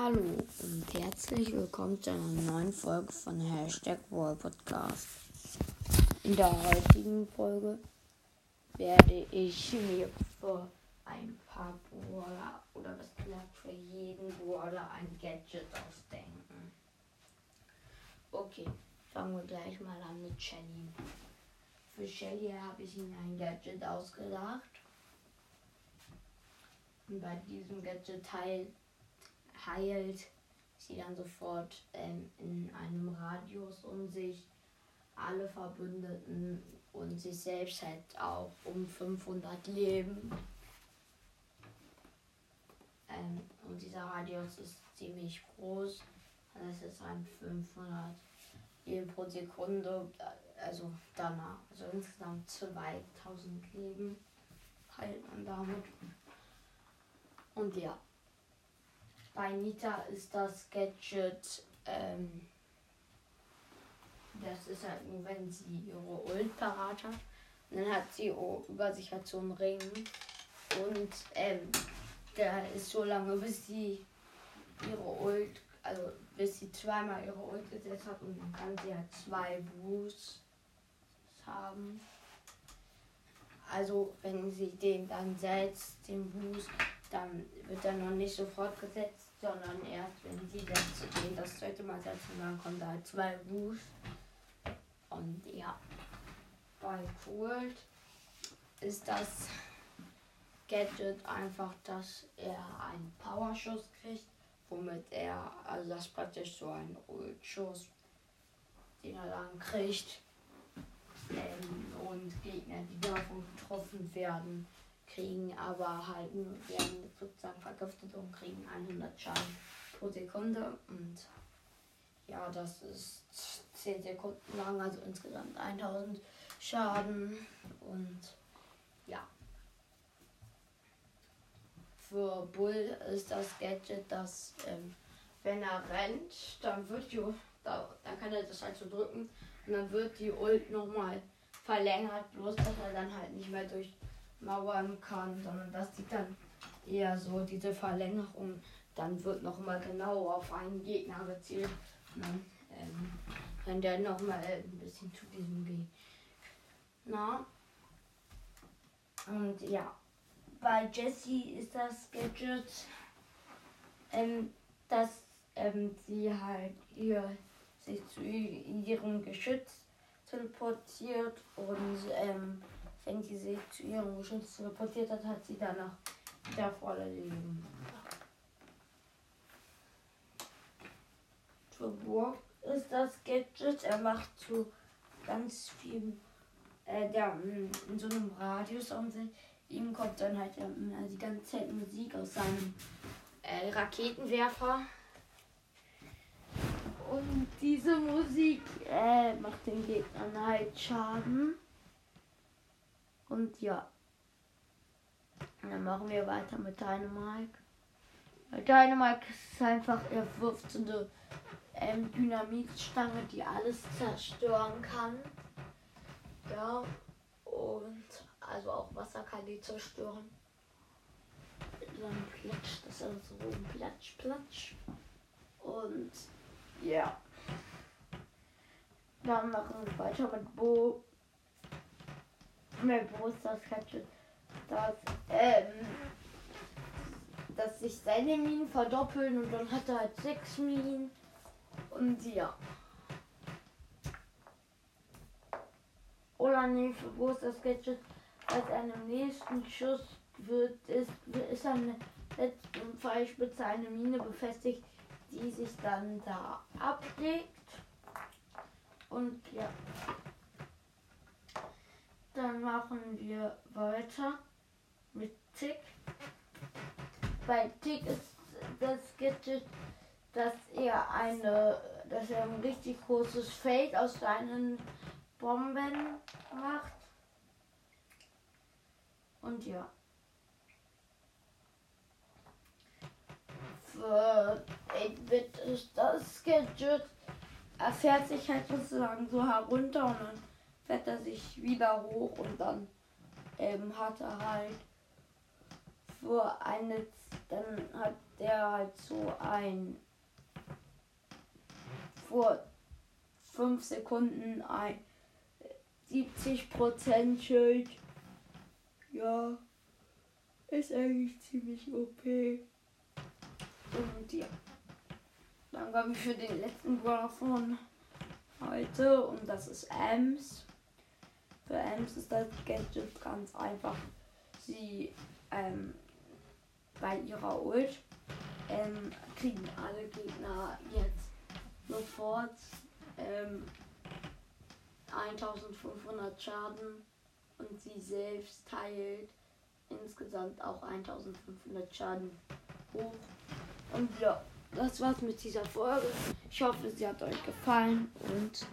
Hallo und herzlich willkommen zu einer neuen Folge von Hashtag Wall Podcast. In der heutigen Folge werde ich mir für ein paar Brawler oder was gesagt für jeden Brawler ein Gadget ausdenken. Okay, fangen wir gleich mal an mit Shelly. Für Shelly habe ich ihm ein Gadget ausgedacht. Und bei diesem Gadget heilt, heilt sie dann sofort ähm, in einem Radius um sich alle Verbündeten und sich selbst halt auch um 500 Leben. Ähm, und dieser Radius ist ziemlich groß. Das ist ein 500 Leben pro Sekunde. Also danach, also insgesamt 2000 Leben heilt man damit. Und ja, bei Nita ist das Gadget, ähm, das ist halt nur, wenn sie ihre Ult parat hat. Und dann hat sie über sich halt so einen Ring. Und ähm, der ist so lange, bis sie ihre Ult, also bis sie zweimal ihre Ult gesetzt hat und dann kann sie halt zwei Boosts haben. Also wenn sie den dann setzt, den Boost, dann wird er noch nicht sofort gesetzt, sondern erst wenn sie das, den das zweite Mal setzen, dann kommt da halt zwei Boosts. Und ja, bei Cold ist das Gadget einfach, dass er einen Powerschuss kriegt, womit er, also das ist praktisch so ein Ultschuss, den er dann kriegt. Ähm, und Gegner, die davon getroffen werden, kriegen aber halt nur, werden sozusagen vergiftet und kriegen 100 Schaden pro Sekunde. Und ja, das ist 10 Sekunden lang, also insgesamt 1000 Schaden. Und ja. Für Bull ist das Gadget, dass ähm, wenn er rennt, dann wird die, da, dann kann er das halt so drücken und dann wird die Ult nochmal verlängert, bloß dass er dann halt nicht mehr durch Mauern kann, sondern dass die dann eher so diese Verlängerung, dann wird nochmal genau auf einen Gegner gezielt. Dann ähm, rennt der nochmal ein bisschen zu diesem Gegner. Und ja, bei Jessie ist das Gadget, ähm, dass ähm, sie halt ihr, sich zu ihrem Geschütz teleportiert und ähm, wenn sie sich zu ihrem Geschütz teleportiert hat, hat sie danach wieder volle Leben. Für Burg ist das Gadget, er macht zu ganz viel, äh, der in so einem Radius um sich. Ihm kommt dann halt ähm, die ganze Zeit Musik aus seinem äh, Raketenwerfer. Und diese Musik äh, macht den Gegnern halt Schaden. Und ja. Dann machen wir weiter mit Dynamike. Dynamike ist einfach, er wirft so eine ähm, Dynamitstange, die alles zerstören kann. Ja. Und also auch Wasser kann die zerstören. Dann platscht das also so rum. Platsch, platsch. Und ja. Dann machen wir weiter mit Bo. Mit Bo ist das Gadget, dass, ähm, dass sich seine Minen verdoppeln und dann hat er halt sechs Minen. Und ja. Oder nee, für Bo ist das Gadget, als einem nächsten Schuss wird, ist, ist der letzten Pfeilspitze eine Mine befestigt, die sich dann da ablegt. Und ja. Machen wir weiter mit Tick. Bei Tick ist das Gadget, dass er eine, dass er ein richtig großes Feld aus seinen Bomben macht. Und ja. Für 8-Bit ist das Gadget. Er fährt sich halt sozusagen so herunter und dann fährt er sich wieder hoch und dann ähm, hat er halt für eine dann hat der halt so ein vor 5 Sekunden ein 70% Schild. Ja, ist eigentlich ziemlich OP. Und ja, dann kommen wir für den letzten Brawler von heute und das ist Ems. Für Ems ist das Gadget ganz einfach. Sie ähm, bei ihrer Ult ähm, kriegen alle Gegner jetzt sofort ähm, 1500 Schaden und sie selbst teilt insgesamt auch 1500 Schaden hoch. Und ja, das war's mit dieser Folge. Ich hoffe, sie hat euch gefallen und ciao.